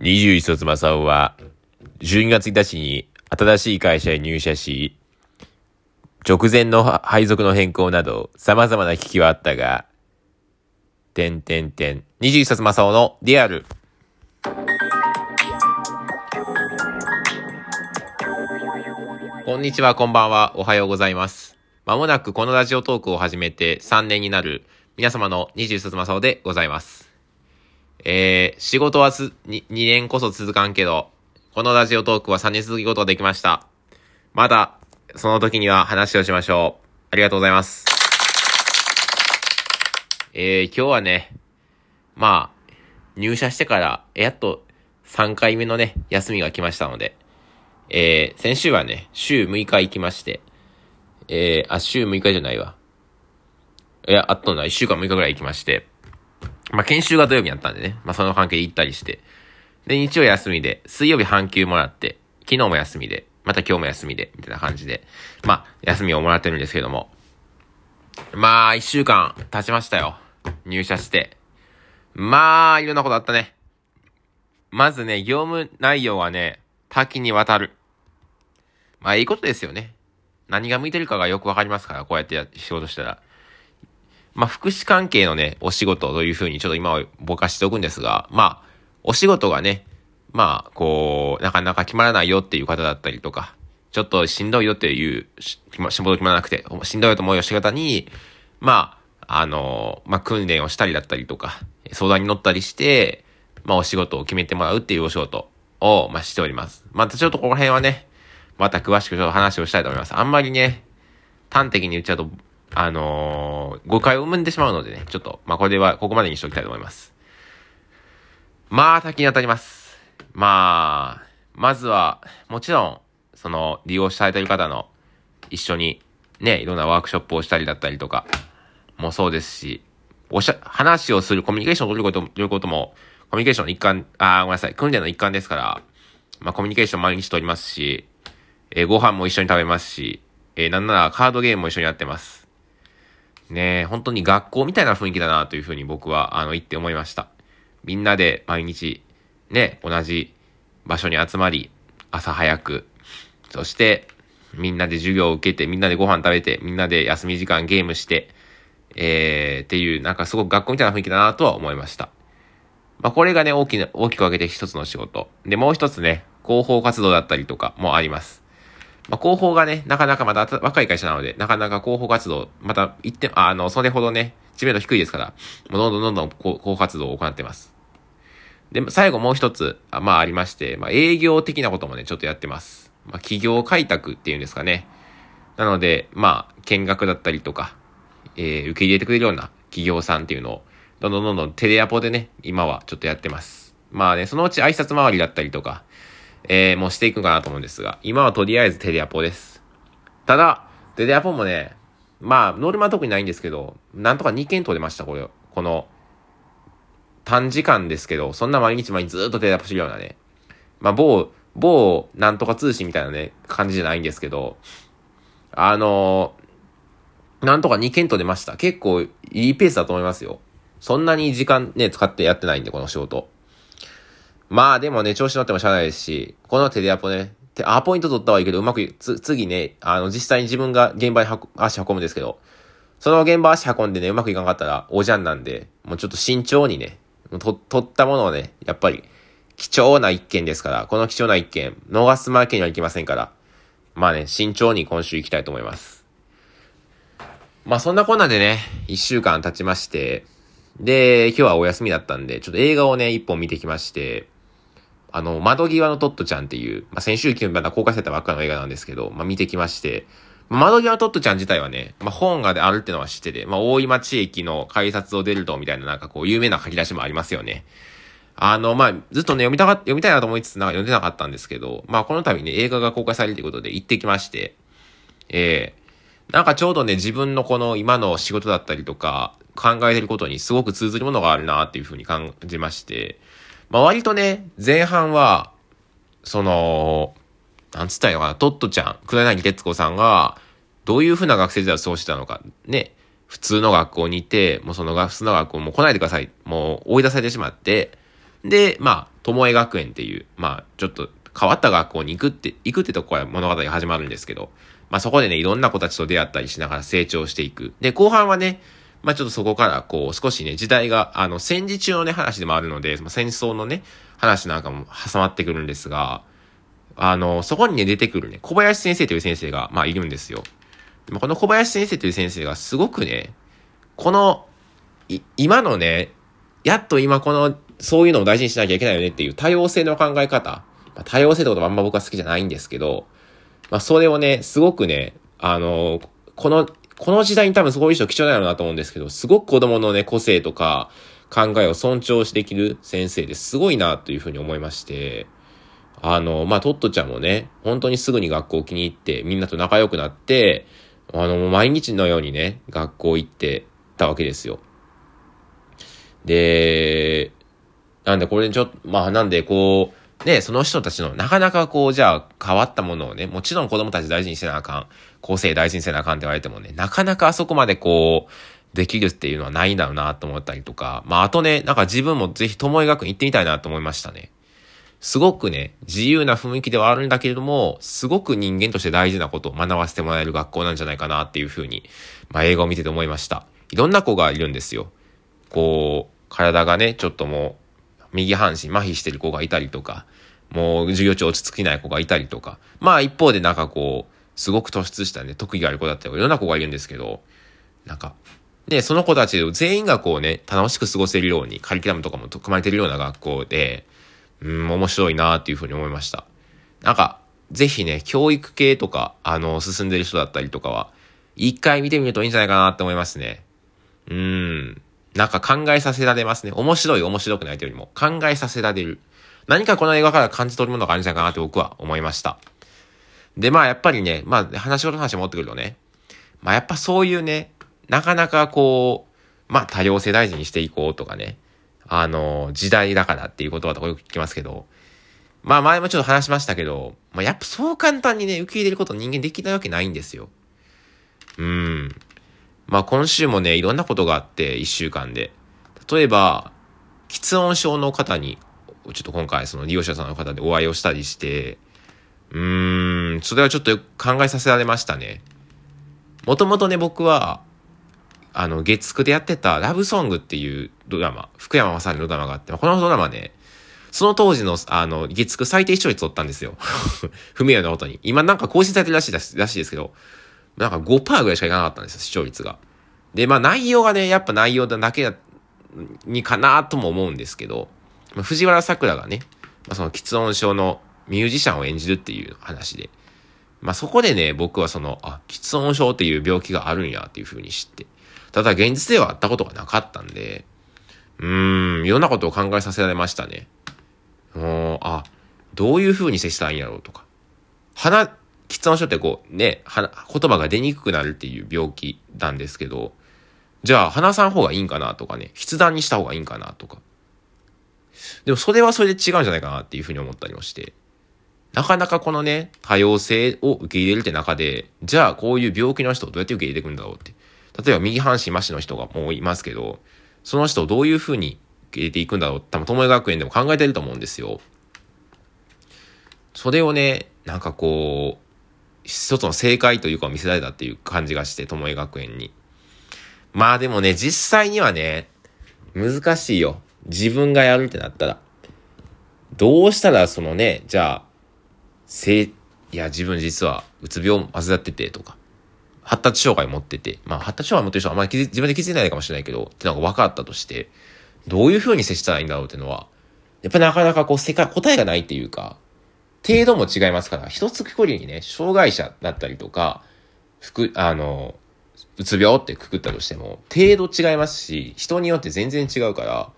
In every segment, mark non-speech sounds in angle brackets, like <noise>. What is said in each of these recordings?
21卒正雄は、12月1日に新しい会社へ入社し、直前の配属の変更など様々な危機はあったが、点点点。21冊正雄のリアル。こんにちは、こんばんは、おはようございます。まもなくこのラジオトークを始めて3年になる皆様の21冊正雄でございます。えー、仕事はす、2, 2年こそ続かんけど、このラジオトークは3年続くことができました。また、その時には話をしましょう。ありがとうございます。えー、今日はね、まあ、入社してから、やっと3回目のね、休みが来ましたので、えー、先週はね、週6日行きまして、えー、あ、週6日じゃないわ。いや、あっとな、1週間6日ぐらい行きまして、まあ、研修が土曜日やったんでね、まあ、その関係で行ったりして、で、日曜休みで、水曜日半休もらって、昨日も休みで、また今日も休みで、みたいな感じで、まあ、休みをもらってるんですけども、まあ、一週間経ちましたよ。入社して。まあ、いろんなことあったね。まずね、業務内容はね、多岐にわたる。まあ、いいことですよね。何が向いてるかがよくわかりますから、こうやって仕事したら。まあ、福祉関係のね、お仕事というふうにちょっと今はぼかしておくんですが、まあ、お仕事がね、まあ、こう、なかなか決まらないよっていう方だったりとか、ちょっとしんどいよっていう、仕事決まらなくて、しんどいよと思うよし方に、まあ、あの、まあ、訓練をしたりだったりとか、相談に乗ったりして、まあ、お仕事を決めてもらうっていうお仕事を、まあ、しております。またちょっとこの辺はね、また詳しくちょっと話をしたいと思います。あんまりね、端的に言っちゃうと、あのー、誤解を生んでしまうのでね、ちょっと、まあ、これは、ここまでにしておきたいと思います。まあ、先に当たります。まあ、まずは、もちろん、その、利用されている方の、一緒に、ね、いろんなワークショップをしたりだったりとか、もそうですし、おしゃ、話をする、コミュニケーションを取ること、取ることも、コミュニケーションの一環、あ、ごめんなさい、訓練の一環ですから、まあ、コミュニケーション毎日取りますし、えー、ご飯も一緒に食べますし、えー、なんならカードゲームも一緒にやってます。ね本当に学校みたいな雰囲気だなというふうに僕は、あの、言って思いました。みんなで毎日、ね、同じ場所に集まり、朝早く、そして、みんなで授業を受けて、みんなでご飯食べて、みんなで休み時間ゲームして、えー、っていう、なんかすごく学校みたいな雰囲気だなとは思いました。まあ、これがね、大きな、大きく分けて一つの仕事。で、もう一つね、広報活動だったりとかもあります。まあ、広報がね、なかなかまだ若い会社なので、なかなか広報活動、また言って、あの、それほどね、知名度低いですから、もうどんどんどんどん広報活動を行ってます。で、最後もう一つ、まあありまして、まあ営業的なこともね、ちょっとやってます。まあ企業開拓っていうんですかね。なので、まあ見学だったりとか、えー、受け入れてくれるような企業さんっていうのを、どんどんどんどんテレアポでね、今はちょっとやってます。まあね、そのうち挨拶回りだったりとか、えー、もうしていくかなと思うんですが、今はとりあえずテレアポです。ただ、テレアポもね、まあ、ノルマ特にないんですけど、なんとか2件取れました、これ。この、短時間ですけど、そんな毎日毎日ずっとテレアポしてるようなね、まあ、某、某、なんとか通信みたいなね、感じじゃないんですけど、あのー、なんとか2件取れました。結構いいペースだと思いますよ。そんなに時間ね、使ってやってないんで、この仕事。まあでもね、調子乗ってもしゃあないですし、このテレアポね、アポイント取ったはいいけど、うまく、つ、次ね、あの、実際に自分が現場に足運ぶんですけど、その現場足運んでね、うまくいかなかったら、おじゃんなんで、もうちょっと慎重にね、と、取ったものをね、やっぱり、貴重な一件ですから、この貴重な一件、逃すわけにはいきませんから、まあね、慎重に今週行きたいと思います。まあそんなこんなでね、一週間経ちまして、で、今日はお休みだったんで、ちょっと映画をね、一本見てきまして、あの、窓際のトットちゃんっていう、まあ、先週金まだ公開されたばっかの映画なんですけど、まあ、見てきまして、窓際のトットちゃん自体はね、まあ、本がであるってのは知ってて、まあ、大井町駅の改札を出ると、みたいななんかこう、有名な書き出しもありますよね。あの、まあ、ずっとね、読みたか、読みたいなと思いつつ、なんか読んでなかったんですけど、まあ、この度ね、映画が公開されるということで行ってきまして、ええー、なんかちょうどね、自分のこの今の仕事だったりとか、考えてることにすごく通ずるものがあるなっていうふうに感じまして、まあ割とね、前半は、その、なんつったらいいのかな、トットちゃん、黒柳徹子さんが、どういうふうな学生時代を過ごしてたのか、ね、普通の学校にいて、もうその普通の学校も来ないでください、もう追い出されてしまって、で、まあ、ともえ学園っていう、まあ、ちょっと変わった学校に行くって、行くってとこから物語が始まるんですけど、まあそこでね、いろんな子たちと出会ったりしながら成長していく。で、後半はね、まあちょっとそこからこう少しね、時代が、あの、戦時中のね、話でもあるので、まあ、戦争のね、話なんかも挟まってくるんですが、あの、そこにね、出てくるね、小林先生という先生が、まあいるんですよ。でもこの小林先生という先生がすごくね、この、い今のね、やっと今この、そういうのを大事にしなきゃいけないよねっていう多様性の考え方。まあ、多様性ってことはあんま僕は好きじゃないんですけど、まあそれをね、すごくね、あの、このこの時代に多分そういう人貴重だろうなと思うんですけど、すごく子供のね、個性とか考えを尊重してできる先生ですごいなというふうに思いまして、あの、まあ、トットちゃんもね、本当にすぐに学校を気に入って、みんなと仲良くなって、あの、毎日のようにね、学校行ってたわけですよ。で、なんでこれちょっと、まあ、なんでこう、で、その人たちのなかなかこう、じゃあ変わったものをね、もちろん子供たち大事にせなあかん、構成大事にせなあかんって言われてもね、なかなかあそこまでこう、できるっていうのはないんだろうなと思ったりとか、まああとね、なんか自分もぜひ友江学院行ってみたいなと思いましたね。すごくね、自由な雰囲気ではあるんだけれども、すごく人間として大事なことを学ばせてもらえる学校なんじゃないかなっていうふうに、まあ映画を見てて思いました。いろんな子がいるんですよ。こう、体がね、ちょっともう、右半身麻痺してる子がいたりとか、もう授業中落ち着きない子がいたりとか、まあ一方でなんかこう、すごく突出したね、特技がある子だったり、いろんな子がいるんですけど、なんか、で、その子たち全員がこうね、楽しく過ごせるように、カリキュラムとかも組まれてるような学校で、うん、面白いなっていうふうに思いました。なんか、ぜひね、教育系とか、あの、進んでる人だったりとかは、一回見てみるといいんじゃないかなって思いますね。うん。なんか考えさせられますね。面白い面白くないというよりも考えさせられる。何かこの映画から感じ取るものがあるんじゃないかなって僕は思いました。で、まあやっぱりね、まあ話の話持ってくるとね、まあやっぱそういうね、なかなかこう、まあ多様性大事にしていこうとかね、あの、時代だからっていう言葉とかよく聞きますけど、まあ前もちょっと話しましたけど、まあやっぱそう簡単にね、受け入れること人間できないわけないんですよ。うん。まあ今週もね、いろんなことがあって、一週間で。例えば、喫音症の方に、ちょっと今回その利用者さんの方でお会いをしたりして、うーん、それはちょっと考えさせられましたね。もともとね、僕は、あの、月9でやってたラブソングっていうドラマ、福山雅治のドラマがあって、このドラマね、その当時の、あの、月9最低視聴率取ったんですよ。<laughs> 不明なことに。今なんか更新されてるらしいらしいですけど、なんか5%ぐらいしかいかなかったんですよ、視聴率が。で、まあ内容がね、やっぱ内容だけにかなとも思うんですけど、まあ、藤原さくらがね、まあ、その喫音症のミュージシャンを演じるっていう話で、まあそこでね、僕はその、あ、喫音症っていう病気があるんやっていう風に知って、ただ現実ではあったことがなかったんで、うーん、いろんなことを考えさせられましたね。もう、あ、どういう風に接したいいんやろうとか。鼻、喫音症ってこうね、は言葉が出にくくなるっていう病気なんですけど、じゃあ話さん方がいいんかなとかね、筆談にした方がいいんかなとか。でもそれはそれで違うんじゃないかなっていうふうに思ったりもして。なかなかこのね、多様性を受け入れるって中で、じゃあこういう病気の人をどうやって受け入れていくんだろうって。例えば右半身麻痺の人がもういますけど、その人をどういうふうに受け入れていくんだろうって多分、友学園でも考えてると思うんですよ。それをね、なんかこう、一つの正解というか見せられたっていう感じがして、ともえ学園に。まあでもね、実際にはね、難しいよ。自分がやるってなったら。どうしたらそのね、じゃあ、せいや、自分実はうつ病を患っててとか、発達障害持ってて、まあ発達障害持ってる人はあんまり自分で気づいてないかもしれないけど、ってなんか分かったとして、どういう風に接したらいいんだろうっていうのは、やっぱなかなかこう世界、答えがないっていうか、程度も違いますから、一つくくりにね、障害者だったりとか、ふあの、うつ病ってくくったとしても、程度違いますし、人によって全然違うから、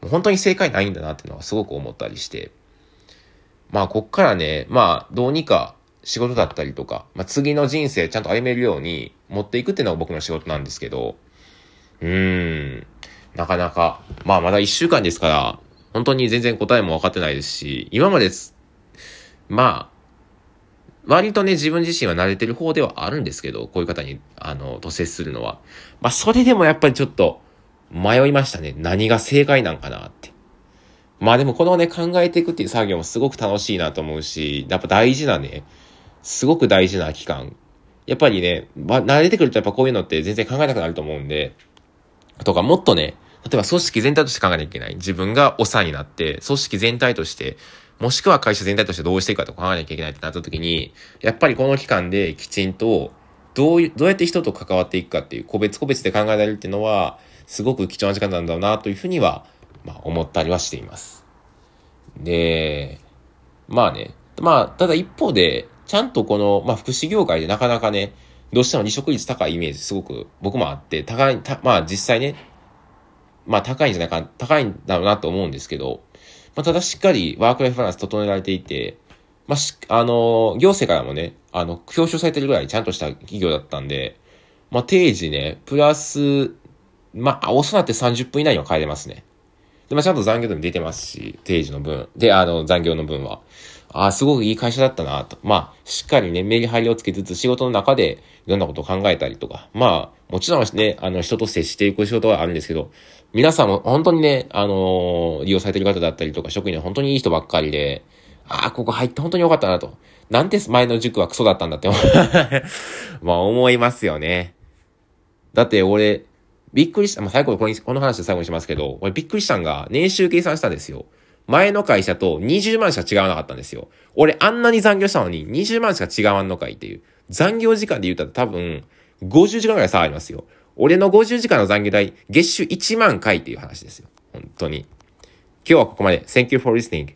もう本当に正解ないんだなっていうのはすごく思ったりして、まあ、こっからね、まあ、どうにか仕事だったりとか、まあ、次の人生ちゃんと歩めるように持っていくっていうのが僕の仕事なんですけど、うーん、なかなか、まあ、まだ一週間ですから、本当に全然答えも分かってないですし、今までまあ、割とね、自分自身は慣れてる方ではあるんですけど、こういう方に、あの、と接するのは。まあ、それでもやっぱりちょっと、迷いましたね。何が正解なんかなって。まあでもこのね、考えていくっていう作業もすごく楽しいなと思うし、やっぱ大事なね、すごく大事な期間。やっぱりね、ま、慣れてくるとやっぱこういうのって全然考えなくなると思うんで、とかもっとね、例えば組織全体として考えなきゃいけない。自分が長になって、組織全体として、もしくは会社全体としてどうしていくかとか考えなきゃいけないってなった時に、やっぱりこの期間できちんと、どう、どうやって人と関わっていくかっていう、個別個別で考えられるっていうのは、すごく貴重な時間なんだろうなというふうには、まあ思ったりはしています。で、まあね、まあ、ただ一方で、ちゃんとこの、まあ福祉業界でなかなかね、どうしても離職率高いイメージすごく僕もあって、高い、まあ実際ね、まあ高いんじゃないか、高いんだろうなと思うんですけど、まあただしっかりワークライフバランス整えられていて、まあし、あの、行政からもね、あの、表彰されてるぐらいちゃんとした企業だったんで、まあ定時ね、プラス、まあ、遅なって30分以内には帰れますね。で、まあ、ちゃんと残業でも出てますし、定時の分。で、あの、残業の分は。ああ、すごくいい会社だったなと。まあ、しっかりね、メリハリをつけつつ仕事の中でいろんなことを考えたりとか。まあ、もちろんね、あの、人と接していく仕事はあるんですけど、皆さんも本当にね、あのー、利用されてる方だったりとか、職員は本当にいい人ばっかりで、ああ、ここ入って本当に良かったなと。なんて前の塾はクソだったんだって <laughs> まあ思いますよね。だって俺、びっくりした、まあ最後このこの話で最後にしますけど、俺びっくりしたんが、年収計算したんですよ。前の会社と20万しか違わなかったんですよ。俺あんなに残業したのに20万しか違わんのかいっていう。残業時間で言ったら多分50時間ぐらい差ありますよ。俺の50時間の残業代、月収1万回っていう話ですよ。本当に。今日はここまで。Thank you for listening.